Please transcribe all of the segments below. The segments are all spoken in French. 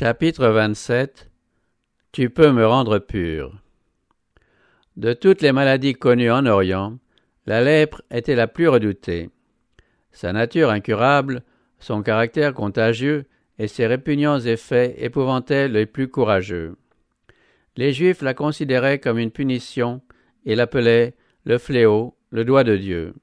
Chapitre 27 Tu peux me rendre pur. De toutes les maladies connues en Orient, la lèpre était la plus redoutée. Sa nature incurable, son caractère contagieux et ses répugnants effets épouvantaient les plus courageux. Les Juifs la considéraient comme une punition et l'appelaient le fléau, le doigt de Dieu.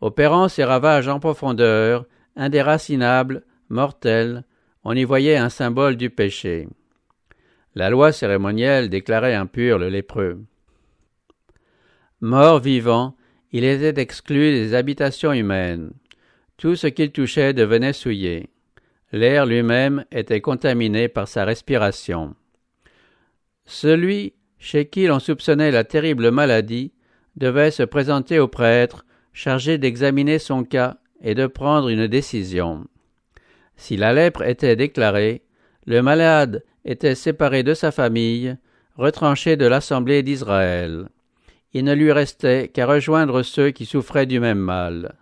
Opérant ses ravages en profondeur, indéracinables, mortels, on y voyait un symbole du péché. La loi cérémonielle déclarait impur le lépreux. Mort vivant, il était exclu des habitations humaines. Tout ce qu'il touchait devenait souillé. L'air lui-même était contaminé par sa respiration. Celui chez qui l'on soupçonnait la terrible maladie devait se présenter au prêtre chargé d'examiner son cas et de prendre une décision. Si la lèpre était déclarée, le malade était séparé de sa famille, retranché de l'assemblée d'Israël. Il ne lui restait qu'à rejoindre ceux qui souffraient du même mal.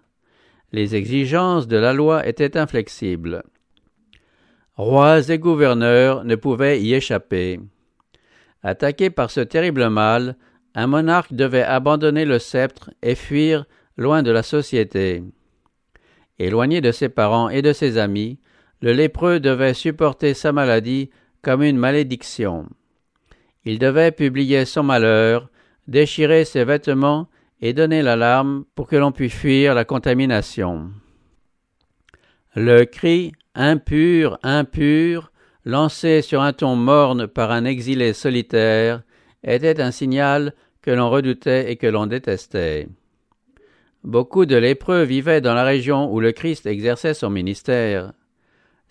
Les exigences de la loi étaient inflexibles. Rois et gouverneurs ne pouvaient y échapper. Attaqué par ce terrible mal, un monarque devait abandonner le sceptre et fuir loin de la société. Éloigné de ses parents et de ses amis, le lépreux devait supporter sa maladie comme une malédiction. Il devait publier son malheur, déchirer ses vêtements et donner l'alarme pour que l'on puisse fuir la contamination. Le cri impur, impur, lancé sur un ton morne par un exilé solitaire, était un signal que l'on redoutait et que l'on détestait. Beaucoup de lépreux vivaient dans la région où le Christ exerçait son ministère.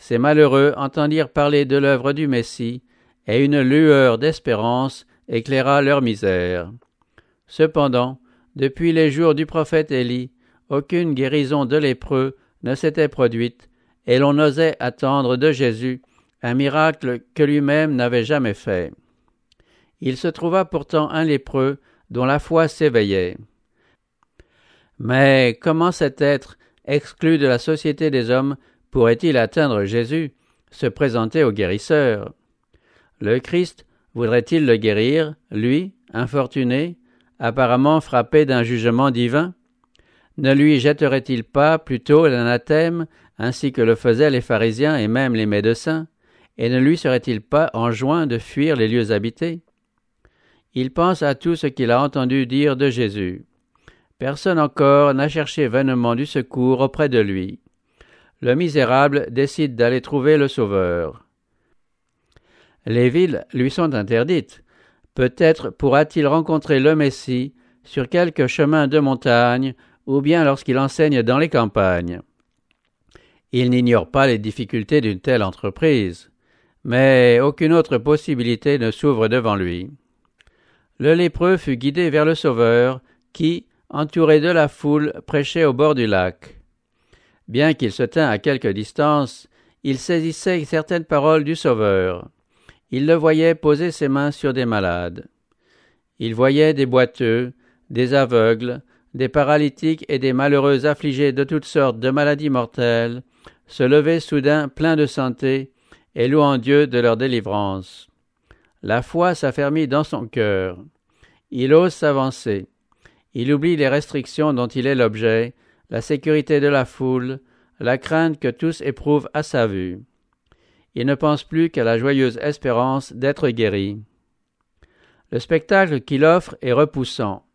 Ces malheureux entendirent parler de l'œuvre du Messie, et une lueur d'espérance éclaira leur misère. Cependant, depuis les jours du prophète Élie, aucune guérison de lépreux ne s'était produite, et l'on osait attendre de Jésus un miracle que lui-même n'avait jamais fait. Il se trouva pourtant un lépreux dont la foi s'éveillait. Mais comment cet être, exclu de la société des hommes, pourrait-il atteindre Jésus, se présenter au guérisseur? Le Christ voudrait-il le guérir, lui, infortuné, apparemment frappé d'un jugement divin? Ne lui jetterait-il pas plutôt l'anathème, ainsi que le faisaient les pharisiens et même les médecins, et ne lui serait-il pas enjoint de fuir les lieux habités? Il pense à tout ce qu'il a entendu dire de Jésus. Personne encore n'a cherché vainement du secours auprès de lui. Le misérable décide d'aller trouver le Sauveur. Les villes lui sont interdites. Peut-être pourra-t-il rencontrer le Messie sur quelque chemin de montagne ou bien lorsqu'il enseigne dans les campagnes. Il n'ignore pas les difficultés d'une telle entreprise, mais aucune autre possibilité ne s'ouvre devant lui. Le lépreux fut guidé vers le Sauveur, qui, entouré de la foule, prêchait au bord du lac. Bien qu'il se tint à quelque distance, il saisissait certaines paroles du Sauveur. Il le voyait poser ses mains sur des malades. Il voyait des boiteux, des aveugles, des paralytiques et des malheureux affligés de toutes sortes de maladies mortelles se lever soudain pleins de santé et louant Dieu de leur délivrance. La foi s'affermit dans son cœur. Il ose s'avancer. Il oublie les restrictions dont il est l'objet, la sécurité de la foule, la crainte que tous éprouvent à sa vue. Il ne pense plus qu'à la joyeuse espérance d'être guéri. Le spectacle qu'il offre est repoussant.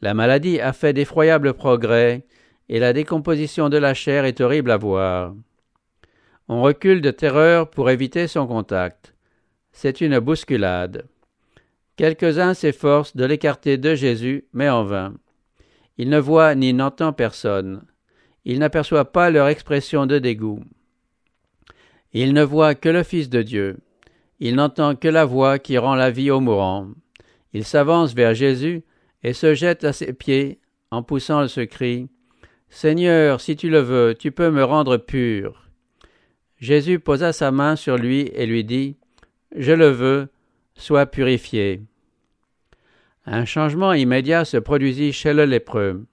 La maladie a fait d'effroyables progrès, et la décomposition de la chair est horrible à voir. On recule de terreur pour éviter son contact. C'est une bousculade. Quelques-uns s'efforcent de l'écarter de Jésus, mais en vain. Il ne voit ni n'entend personne. Il n'aperçoit pas leur expression de dégoût. Il ne voit que le Fils de Dieu. Il n'entend que la voix qui rend la vie aux mourants. Il s'avance vers Jésus et se jette à ses pieds en poussant ce cri Seigneur, si tu le veux, tu peux me rendre pur. Jésus posa sa main sur lui et lui dit Je le veux, sois purifié. Un changement immédiat se produisit chez le lépreux.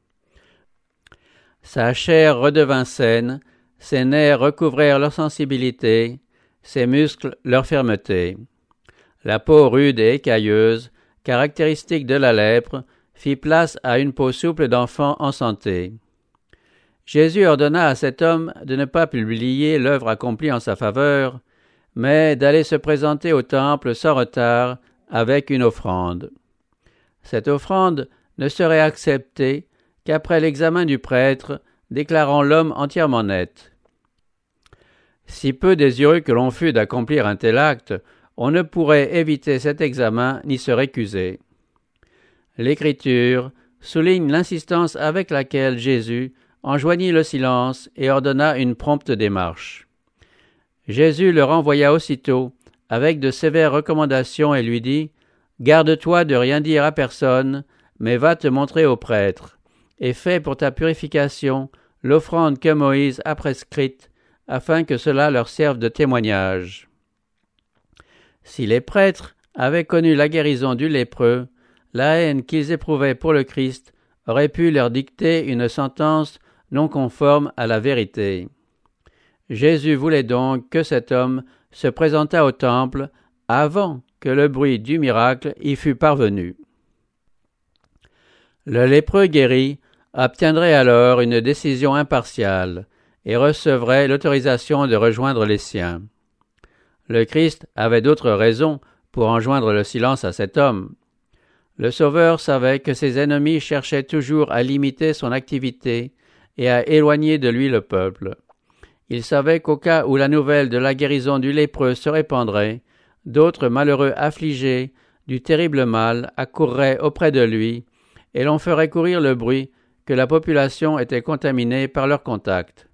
Sa chair redevint saine, ses nerfs recouvrèrent leur sensibilité, ses muscles leur fermeté. La peau rude et écailleuse, caractéristique de la lèpre, fit place à une peau souple d'enfant en santé. Jésus ordonna à cet homme de ne pas publier l'œuvre accomplie en sa faveur, mais d'aller se présenter au temple sans retard avec une offrande. Cette offrande ne serait acceptée qu'après l'examen du prêtre, déclarant l'homme entièrement net. Si peu désireux que l'on fût d'accomplir un tel acte, on ne pourrait éviter cet examen ni se récuser. L'Écriture souligne l'insistance avec laquelle Jésus enjoignit le silence et ordonna une prompte démarche. Jésus le renvoya aussitôt avec de sévères recommandations et lui dit Garde-toi de rien dire à personne, mais va te montrer au prêtre, et fais pour ta purification l'offrande que Moïse a prescrite, afin que cela leur serve de témoignage. Si les prêtres avaient connu la guérison du lépreux, la haine qu'ils éprouvaient pour le Christ aurait pu leur dicter une sentence non conforme à la vérité. Jésus voulait donc que cet homme se présentât au temple avant que le bruit du miracle y fût parvenu. Le lépreux guéri obtiendrait alors une décision impartiale et recevrait l'autorisation de rejoindre les siens. Le Christ avait d'autres raisons pour enjoindre le silence à cet homme. Le Sauveur savait que ses ennemis cherchaient toujours à limiter son activité et à éloigner de lui le peuple. Il savait qu'au cas où la nouvelle de la guérison du lépreux se répandrait, d'autres malheureux affligés du terrible mal accourraient auprès de lui, et l'on ferait courir le bruit que la population était contaminée par leur contact.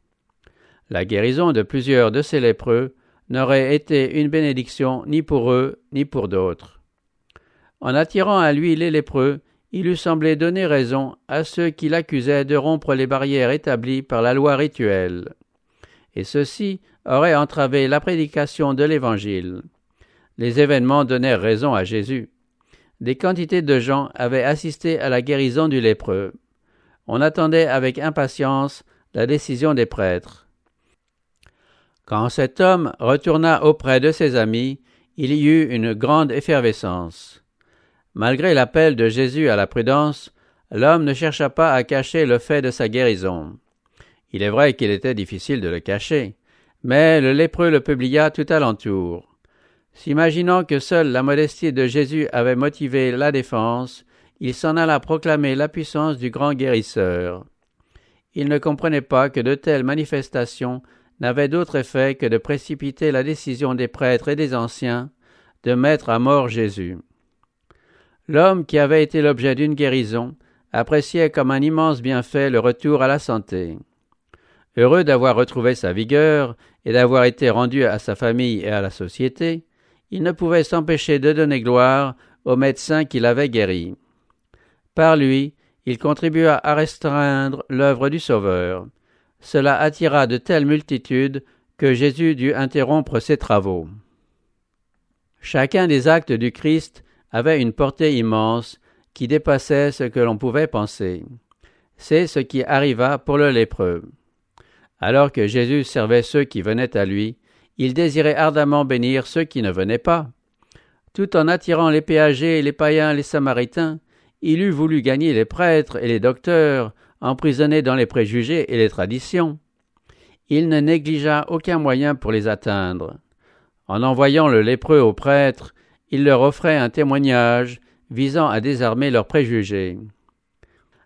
La guérison de plusieurs de ces lépreux n'aurait été une bénédiction ni pour eux ni pour d'autres. En attirant à lui les lépreux, il eût semblé donner raison à ceux qui l'accusaient de rompre les barrières établies par la loi rituelle. Et ceci aurait entravé la prédication de l'Évangile. Les événements donnèrent raison à Jésus. Des quantités de gens avaient assisté à la guérison du lépreux. On attendait avec impatience la décision des prêtres. Quand cet homme retourna auprès de ses amis, il y eut une grande effervescence. Malgré l'appel de Jésus à la prudence, l'homme ne chercha pas à cacher le fait de sa guérison. Il est vrai qu'il était difficile de le cacher, mais le lépreux le publia tout alentour. S'imaginant que seule la modestie de Jésus avait motivé la défense, il s'en alla proclamer la puissance du grand guérisseur. Il ne comprenait pas que de telles manifestations n'avaient d'autre effet que de précipiter la décision des prêtres et des anciens de mettre à mort Jésus. L'homme qui avait été l'objet d'une guérison appréciait comme un immense bienfait le retour à la santé. Heureux d'avoir retrouvé sa vigueur et d'avoir été rendu à sa famille et à la société, il ne pouvait s'empêcher de donner gloire au médecin qui l'avait guéri. Par lui, il contribua à restreindre l'œuvre du Sauveur. Cela attira de telles multitudes que Jésus dut interrompre ses travaux. Chacun des actes du Christ avait une portée immense qui dépassait ce que l'on pouvait penser. C'est ce qui arriva pour le lépreux. Alors que Jésus servait ceux qui venaient à lui, il désirait ardemment bénir ceux qui ne venaient pas. Tout en attirant les péagers, les païens, les samaritains, il eût voulu gagner les prêtres et les docteurs, emprisonnés dans les préjugés et les traditions. Il ne négligea aucun moyen pour les atteindre. En envoyant le lépreux aux prêtres, il leur offrait un témoignage visant à désarmer leurs préjugés.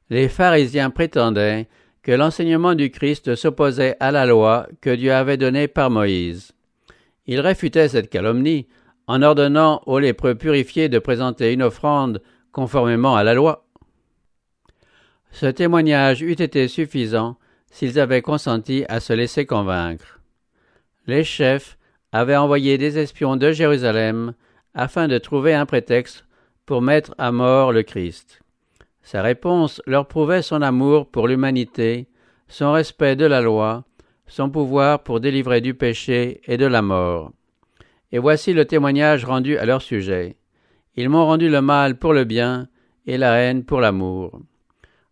Les pharisiens prétendaient que l'enseignement du Christ s'opposait à la loi que Dieu avait donnée par Moïse. Ils réfutaient cette calomnie en ordonnant aux lépreux purifiés de présenter une offrande conformément à la loi. Ce témoignage eût été suffisant s'ils avaient consenti à se laisser convaincre. Les chefs avaient envoyé des espions de Jérusalem afin de trouver un prétexte pour mettre à mort le Christ. Sa réponse leur prouvait son amour pour l'humanité, son respect de la loi, son pouvoir pour délivrer du péché et de la mort. Et voici le témoignage rendu à leur sujet. Ils m'ont rendu le mal pour le bien et la haine pour l'amour.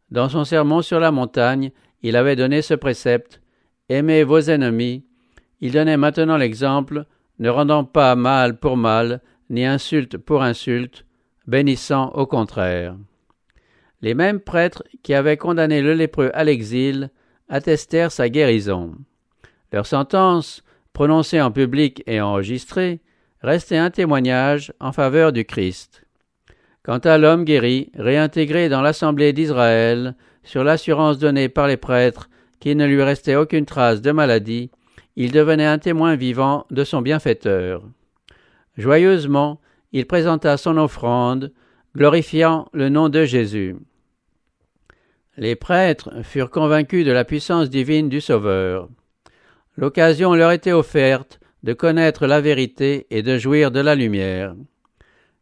Dans son sermon sur la montagne, il avait donné ce précepte Aimez vos ennemis. Il donnait maintenant l'exemple ne rendant pas mal pour mal, ni insulte pour insulte, bénissant au contraire. Les mêmes prêtres qui avaient condamné le lépreux à l'exil attestèrent sa guérison. Leur sentence, prononcée en public et enregistrée, restait un témoignage en faveur du Christ. Quant à l'homme guéri, réintégré dans l'assemblée d'Israël, sur l'assurance donnée par les prêtres qu'il ne lui restait aucune trace de maladie, il devenait un témoin vivant de son bienfaiteur. Joyeusement, il présenta son offrande, glorifiant le nom de Jésus. Les prêtres furent convaincus de la puissance divine du Sauveur. L'occasion leur était offerte de connaître la vérité et de jouir de la lumière.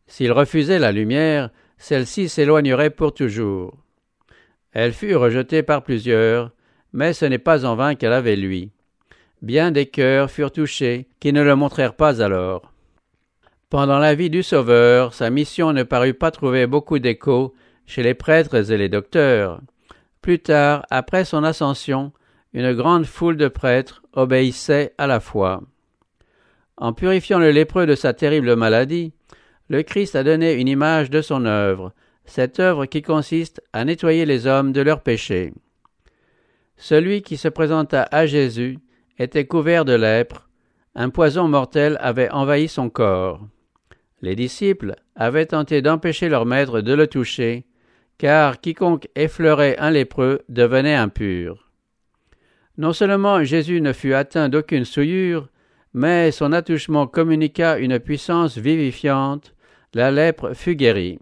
S'ils refusaient la lumière, celle-ci s'éloignerait pour toujours. Elle fut rejetée par plusieurs, mais ce n'est pas en vain qu'elle avait lui. Bien des cœurs furent touchés qui ne le montrèrent pas alors. Pendant la vie du Sauveur, sa mission ne parut pas trouver beaucoup d'écho chez les prêtres et les docteurs. Plus tard, après son ascension, une grande foule de prêtres obéissait à la foi. En purifiant le lépreux de sa terrible maladie, le Christ a donné une image de son œuvre, cette œuvre qui consiste à nettoyer les hommes de leurs péchés. Celui qui se présenta à Jésus était couvert de lèpre, un poison mortel avait envahi son corps. Les disciples avaient tenté d'empêcher leur maître de le toucher, car quiconque effleurait un lépreux devenait impur. Non seulement Jésus ne fut atteint d'aucune souillure, mais son attouchement communiqua une puissance vivifiante, la lèpre fut guérie.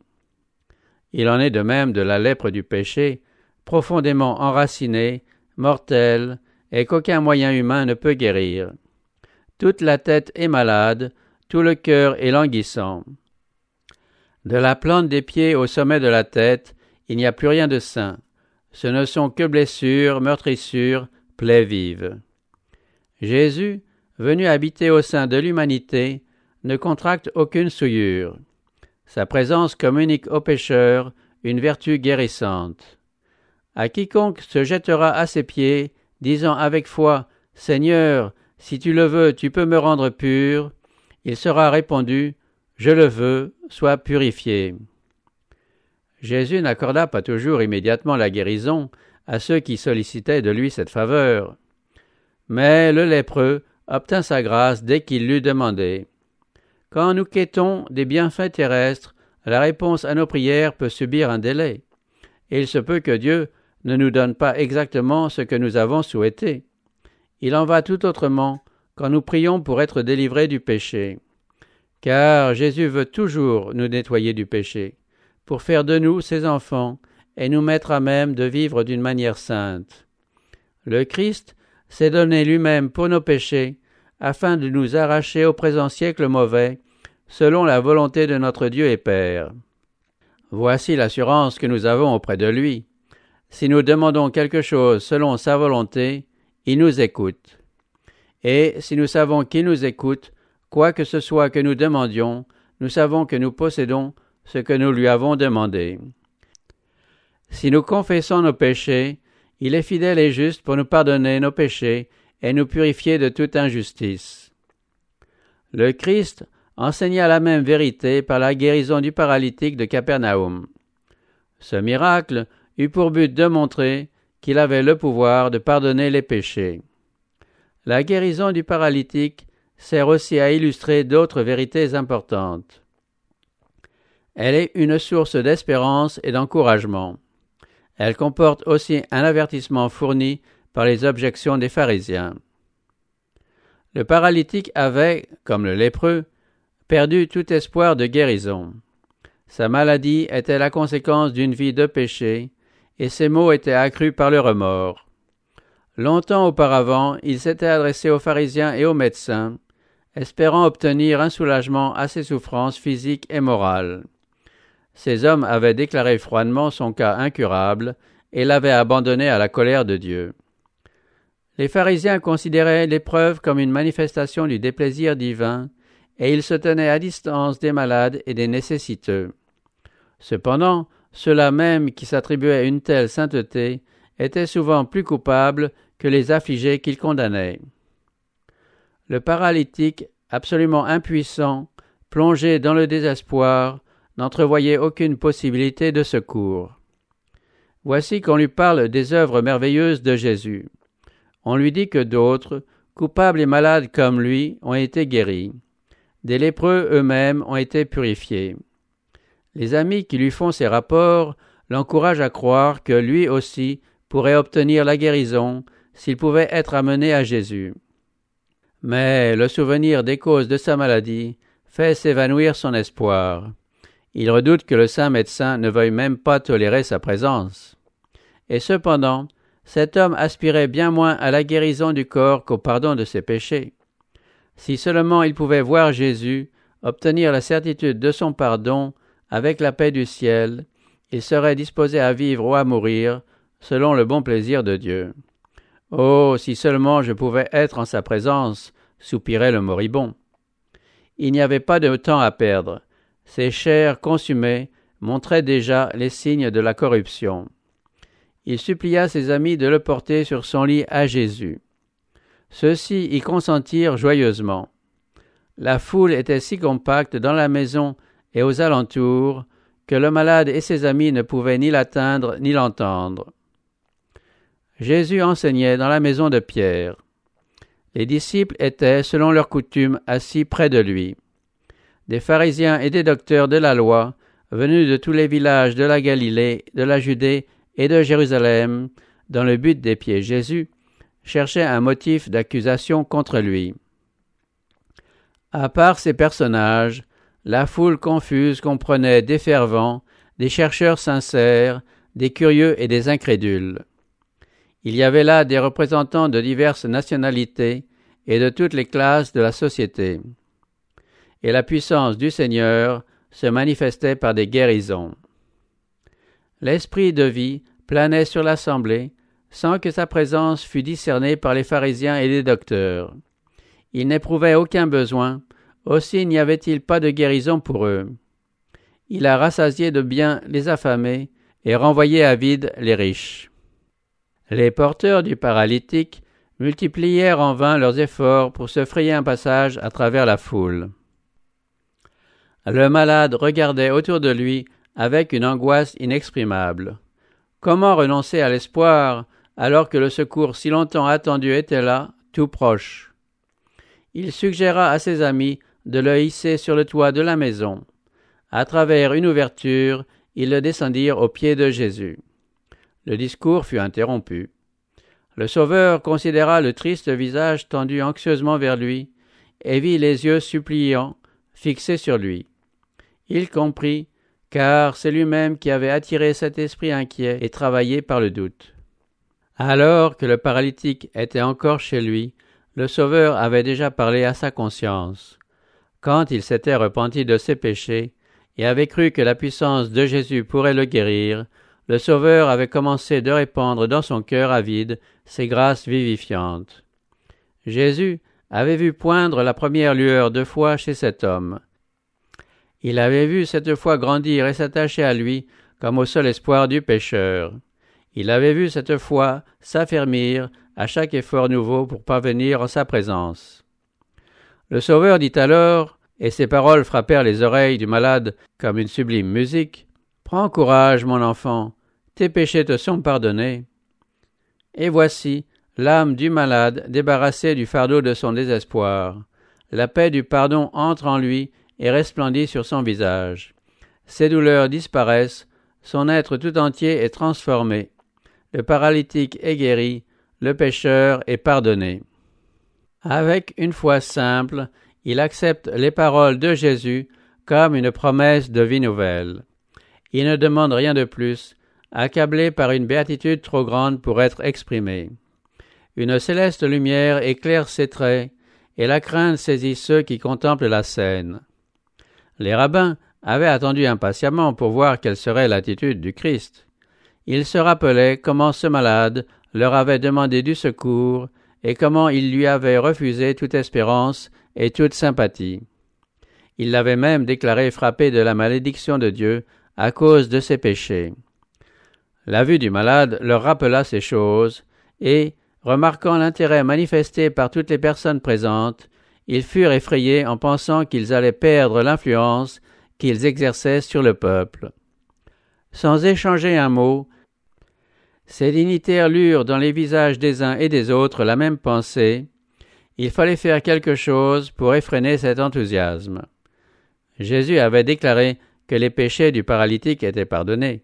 Il en est de même de la lèpre du péché, profondément enracinée, mortelle, et qu'aucun moyen humain ne peut guérir. Toute la tête est malade, tout le cœur est languissant. De la plante des pieds au sommet de la tête, il n'y a plus rien de sain. Ce ne sont que blessures, meurtrissures, plaies vives. Jésus, venu habiter au sein de l'humanité, ne contracte aucune souillure. Sa présence communique aux pécheurs une vertu guérissante. À quiconque se jettera à ses pieds, disant avec foi Seigneur, si tu le veux, tu peux me rendre pur, il sera répondu Je le veux, sois purifié. Jésus n'accorda pas toujours immédiatement la guérison à ceux qui sollicitaient de lui cette faveur. Mais le lépreux obtint sa grâce dès qu'il l'eut demandé. Quand nous quêtons des bienfaits terrestres, la réponse à nos prières peut subir un délai. Et il se peut que Dieu ne nous donne pas exactement ce que nous avons souhaité. Il en va tout autrement quand nous prions pour être délivrés du péché. Car Jésus veut toujours nous nettoyer du péché, pour faire de nous ses enfants et nous mettre à même de vivre d'une manière sainte. Le Christ s'est donné lui-même pour nos péchés, afin de nous arracher au présent siècle mauvais, selon la volonté de notre Dieu et Père. Voici l'assurance que nous avons auprès de lui. Si nous demandons quelque chose selon sa volonté, il nous écoute. Et si nous savons qu'il nous écoute, quoi que ce soit que nous demandions, nous savons que nous possédons ce que nous lui avons demandé. Si nous confessons nos péchés, il est fidèle et juste pour nous pardonner nos péchés et nous purifier de toute injustice. Le Christ enseigna la même vérité par la guérison du paralytique de Capernaum. Ce miracle eut pour but de montrer qu'il avait le pouvoir de pardonner les péchés. La guérison du paralytique sert aussi à illustrer d'autres vérités importantes. Elle est une source d'espérance et d'encouragement. Elle comporte aussi un avertissement fourni par les objections des pharisiens. Le paralytique avait, comme le lépreux, perdu tout espoir de guérison. Sa maladie était la conséquence d'une vie de péché, et ses maux étaient accrus par le remords. Longtemps auparavant, il s'était adressé aux pharisiens et aux médecins, espérant obtenir un soulagement à ses souffrances physiques et morales. Ces hommes avaient déclaré froidement son cas incurable et l'avaient abandonné à la colère de Dieu. Les pharisiens considéraient l'épreuve comme une manifestation du déplaisir divin, et ils se tenaient à distance des malades et des nécessiteux. Cependant, ceux-là même qui s'attribuaient une telle sainteté étaient souvent plus coupables que les affligés qu'ils condamnaient. Le paralytique absolument impuissant, plongé dans le désespoir, n'entrevoyait aucune possibilité de secours. Voici qu'on lui parle des œuvres merveilleuses de Jésus. On lui dit que d'autres, coupables et malades comme lui, ont été guéris. Des lépreux eux-mêmes ont été purifiés. Les amis qui lui font ces rapports l'encouragent à croire que lui aussi pourrait obtenir la guérison s'il pouvait être amené à Jésus. Mais le souvenir des causes de sa maladie fait s'évanouir son espoir. Il redoute que le saint médecin ne veuille même pas tolérer sa présence. Et cependant, cet homme aspirait bien moins à la guérison du corps qu'au pardon de ses péchés. Si seulement il pouvait voir Jésus, obtenir la certitude de son pardon avec la paix du ciel, il serait disposé à vivre ou à mourir, selon le bon plaisir de Dieu. Oh, si seulement je pouvais être en sa présence, soupirait le moribond. Il n'y avait pas de temps à perdre. Ses chairs consumées montraient déjà les signes de la corruption. Il supplia ses amis de le porter sur son lit à Jésus. Ceux-ci y consentirent joyeusement. La foule était si compacte dans la maison et aux alentours que le malade et ses amis ne pouvaient ni l'atteindre ni l'entendre. Jésus enseignait dans la maison de Pierre. Les disciples étaient, selon leur coutume, assis près de lui. Des pharisiens et des docteurs de la loi, venus de tous les villages de la Galilée, de la Judée et de Jérusalem, dans le but d'épier Jésus, cherchaient un motif d'accusation contre lui. À part ces personnages, la foule confuse comprenait des fervents, des chercheurs sincères, des curieux et des incrédules. Il y avait là des représentants de diverses nationalités et de toutes les classes de la société. Et la puissance du Seigneur se manifestait par des guérisons. L'esprit de vie planait sur l'assemblée sans que sa présence fût discernée par les pharisiens et les docteurs. Ils n'éprouvaient aucun besoin, aussi n'y avait-il pas de guérison pour eux. Il a rassasié de bien les affamés et renvoyé à vide les riches. Les porteurs du paralytique multiplièrent en vain leurs efforts pour se frayer un passage à travers la foule. Le malade regardait autour de lui avec une angoisse inexprimable. Comment renoncer à l'espoir alors que le secours si longtemps attendu était là, tout proche? Il suggéra à ses amis de le hisser sur le toit de la maison. À travers une ouverture, ils le descendirent aux pieds de Jésus. Le discours fut interrompu. Le Sauveur considéra le triste visage tendu anxieusement vers lui, et vit les yeux suppliants fixés sur lui. Il comprit, car c'est lui-même qui avait attiré cet esprit inquiet et travaillé par le doute. Alors que le paralytique était encore chez lui, le Sauveur avait déjà parlé à sa conscience. Quand il s'était repenti de ses péchés, et avait cru que la puissance de Jésus pourrait le guérir, le Sauveur avait commencé de répandre dans son cœur avide ses grâces vivifiantes. Jésus avait vu poindre la première lueur de foi chez cet homme. Il avait vu cette foi grandir et s'attacher à lui comme au seul espoir du pécheur. Il avait vu cette foi s'affermir à chaque effort nouveau pour parvenir en sa présence. Le Sauveur dit alors, et ses paroles frappèrent les oreilles du malade comme une sublime musique, Prends courage, mon enfant, tes péchés te sont pardonnés. Et voici l'âme du malade débarrassée du fardeau de son désespoir. La paix du pardon entre en lui et resplendit sur son visage. Ses douleurs disparaissent, son être tout entier est transformé. Le paralytique est guéri, le pécheur est pardonné. Avec une foi simple, il accepte les paroles de Jésus comme une promesse de vie nouvelle. Il ne demande rien de plus, accablé par une béatitude trop grande pour être exprimée. Une céleste lumière éclaire ses traits, et la crainte saisit ceux qui contemplent la scène. Les rabbins avaient attendu impatiemment pour voir quelle serait l'attitude du Christ. Ils se rappelaient comment ce malade leur avait demandé du secours et comment il lui avait refusé toute espérance et toute sympathie. Il l'avait même déclaré frappé de la malédiction de Dieu à cause de ses péchés. La vue du malade leur rappela ces choses, et, remarquant l'intérêt manifesté par toutes les personnes présentes, ils furent effrayés en pensant qu'ils allaient perdre l'influence qu'ils exerçaient sur le peuple. Sans échanger un mot, ces dignitaires lurent dans les visages des uns et des autres la même pensée. Il fallait faire quelque chose pour effréner cet enthousiasme. Jésus avait déclaré que les péchés du paralytique étaient pardonnés.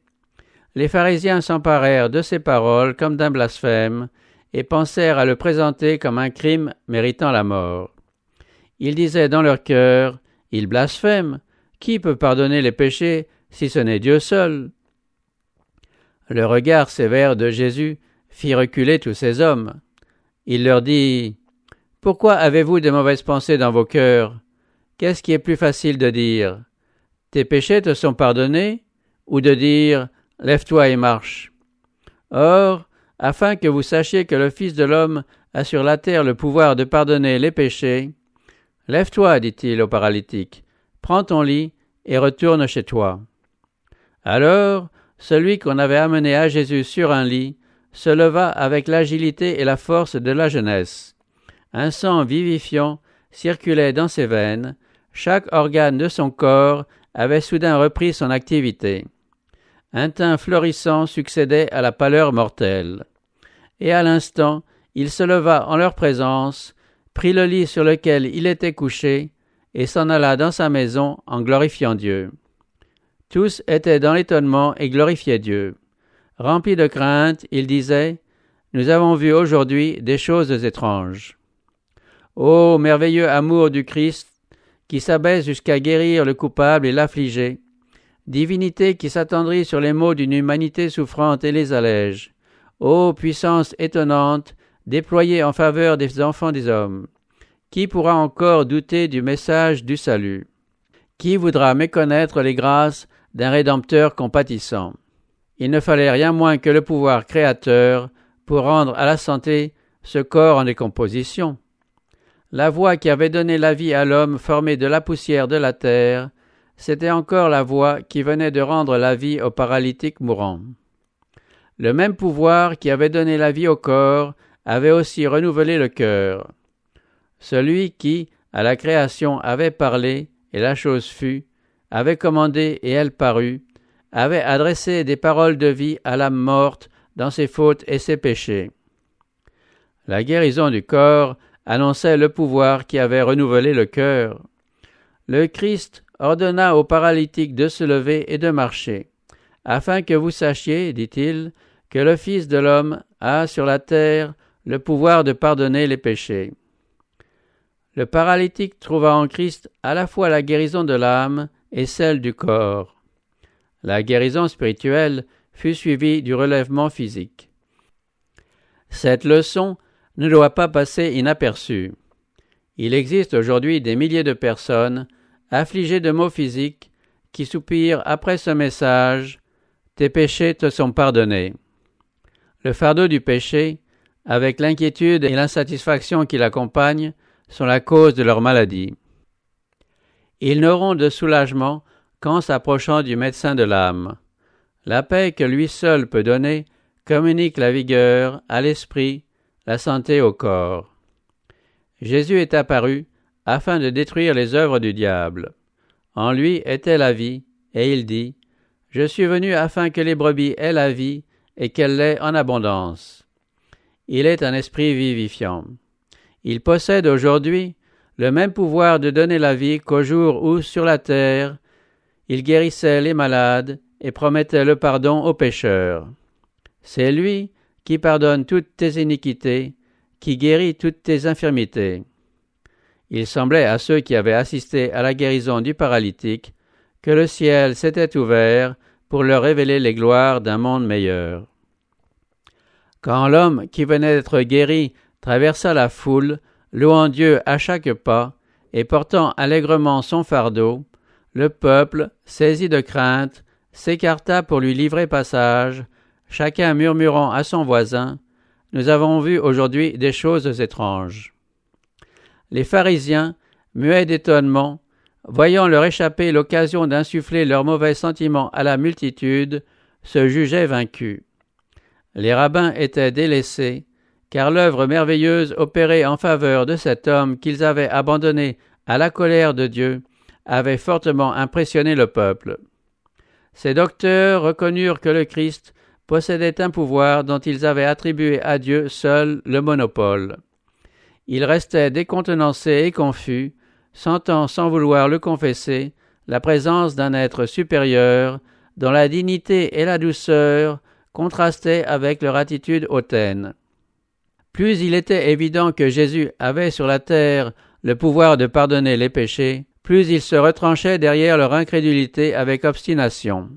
Les pharisiens s'emparèrent de ces paroles comme d'un blasphème et pensèrent à le présenter comme un crime méritant la mort. Ils disaient dans leur cœur Il blasphème. Qui peut pardonner les péchés si ce n'est Dieu seul? Le regard sévère de Jésus fit reculer tous ces hommes. Il leur dit Pourquoi avez-vous de mauvaises pensées dans vos cœurs? Qu'est-ce qui est plus facile de dire? Tes péchés te sont pardonnés ou de dire Lève-toi et marche Or, afin que vous sachiez que le Fils de l'homme a sur la terre le pouvoir de pardonner les péchés, Lève-toi, dit-il au paralytique, prends ton lit et retourne chez toi. Alors, celui qu'on avait amené à Jésus sur un lit se leva avec l'agilité et la force de la jeunesse. Un sang vivifiant circulait dans ses veines, chaque organe de son corps avait soudain repris son activité. Un teint florissant succédait à la pâleur mortelle. Et à l'instant, il se leva en leur présence, prit le lit sur lequel il était couché, et s'en alla dans sa maison en glorifiant Dieu. Tous étaient dans l'étonnement et glorifiaient Dieu. Remplis de crainte, ils disaient Nous avons vu aujourd'hui des choses étranges. Ô merveilleux amour du Christ, qui s'abaisse jusqu'à guérir le coupable et l'affligé, divinité qui s'attendrit sur les maux d'une humanité souffrante et les allège, ô puissance étonnante, déployée en faveur des enfants des hommes, qui pourra encore douter du message du salut? Qui voudra méconnaître les grâces d'un Rédempteur compatissant? Il ne fallait rien moins que le pouvoir créateur pour rendre à la santé ce corps en décomposition. La voix qui avait donné la vie à l'homme formé de la poussière de la terre, c'était encore la voix qui venait de rendre la vie au paralytique mourant. Le même pouvoir qui avait donné la vie au corps avait aussi renouvelé le cœur. Celui qui, à la création, avait parlé, et la chose fut, avait commandé, et elle parut, avait adressé des paroles de vie à l'âme morte dans ses fautes et ses péchés. La guérison du corps annonçait le pouvoir qui avait renouvelé le cœur. Le Christ ordonna aux paralytiques de se lever et de marcher, afin que vous sachiez, dit-il, que le Fils de l'homme a sur la terre le pouvoir de pardonner les péchés. Le paralytique trouva en Christ à la fois la guérison de l'âme et celle du corps. La guérison spirituelle fut suivie du relèvement physique. Cette leçon ne doit pas passer inaperçue. Il existe aujourd'hui des milliers de personnes affligées de maux physiques qui soupirent après ce message Tes péchés te sont pardonnés. Le fardeau du péché, avec l'inquiétude et l'insatisfaction qui l'accompagnent, sont la cause de leur maladie. Ils n'auront de soulagement qu'en s'approchant du médecin de l'âme. La paix que lui seul peut donner communique la vigueur à l'esprit la santé au corps. Jésus est apparu afin de détruire les œuvres du diable. En lui était la vie, et il dit, Je suis venu afin que les brebis aient la vie et qu'elle l'ait en abondance. Il est un esprit vivifiant. Il possède aujourd'hui le même pouvoir de donner la vie qu'au jour où, sur la terre, il guérissait les malades et promettait le pardon aux pécheurs. C'est lui qui pardonne toutes tes iniquités, qui guérit toutes tes infirmités. Il semblait à ceux qui avaient assisté à la guérison du paralytique que le ciel s'était ouvert pour leur révéler les gloires d'un monde meilleur. Quand l'homme qui venait d'être guéri traversa la foule, louant Dieu à chaque pas et portant allègrement son fardeau, le peuple, saisi de crainte, s'écarta pour lui livrer passage, chacun murmurant à son voisin, Nous avons vu aujourd'hui des choses étranges. Les pharisiens, muets d'étonnement, voyant leur échapper l'occasion d'insuffler leurs mauvais sentiments à la multitude, se jugeaient vaincus. Les rabbins étaient délaissés, car l'œuvre merveilleuse opérée en faveur de cet homme qu'ils avaient abandonné à la colère de Dieu avait fortement impressionné le peuple. Ces docteurs reconnurent que le Christ possédait un pouvoir dont ils avaient attribué à Dieu seul le monopole. Ils restaient décontenancés et confus, sentant sans vouloir le confesser la présence d'un être supérieur dont la dignité et la douceur contrastaient avec leur attitude hautaine. Plus il était évident que Jésus avait sur la terre le pouvoir de pardonner les péchés, plus ils se retranchaient derrière leur incrédulité avec obstination.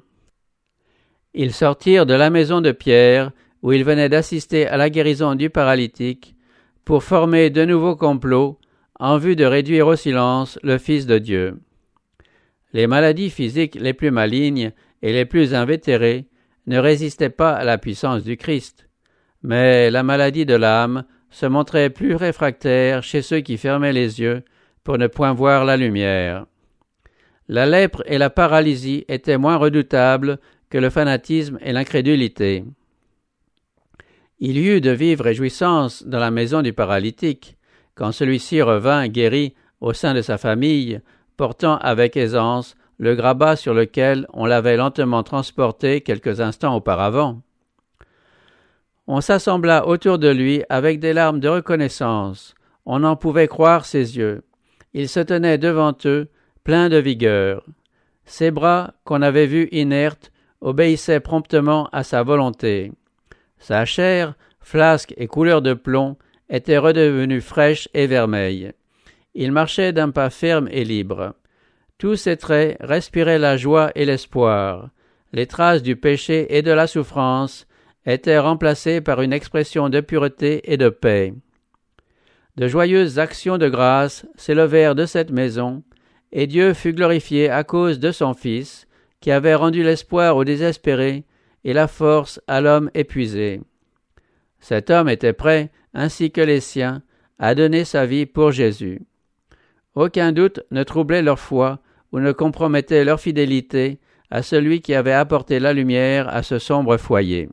Ils sortirent de la maison de Pierre, où ils venaient d'assister à la guérison du paralytique, pour former de nouveaux complots en vue de réduire au silence le Fils de Dieu. Les maladies physiques les plus malignes et les plus invétérées ne résistaient pas à la puissance du Christ, mais la maladie de l'âme se montrait plus réfractaire chez ceux qui fermaient les yeux pour ne point voir la lumière. La lèpre et la paralysie étaient moins redoutables que le fanatisme et l'incrédulité. Il y eut de vives réjouissances dans la maison du paralytique, quand celui-ci revint guéri au sein de sa famille, portant avec aisance le grabat sur lequel on l'avait lentement transporté quelques instants auparavant. On s'assembla autour de lui avec des larmes de reconnaissance. On n'en pouvait croire ses yeux. Il se tenait devant eux, plein de vigueur. Ses bras, qu'on avait vus inertes, obéissaient promptement à sa volonté. Sa chair, flasque et couleur de plomb, était redevenue fraîche et vermeille. Il marchait d'un pas ferme et libre. Tous ses traits respiraient la joie et l'espoir. Les traces du péché et de la souffrance étaient remplacées par une expression de pureté et de paix. De joyeuses actions de grâce s'élevèrent de cette maison, et Dieu fut glorifié à cause de son Fils, qui avait rendu l'espoir aux désespérés et la force à l'homme épuisé. Cet homme était prêt, ainsi que les siens, à donner sa vie pour Jésus. Aucun doute ne troublait leur foi ou ne compromettait leur fidélité à celui qui avait apporté la lumière à ce sombre foyer.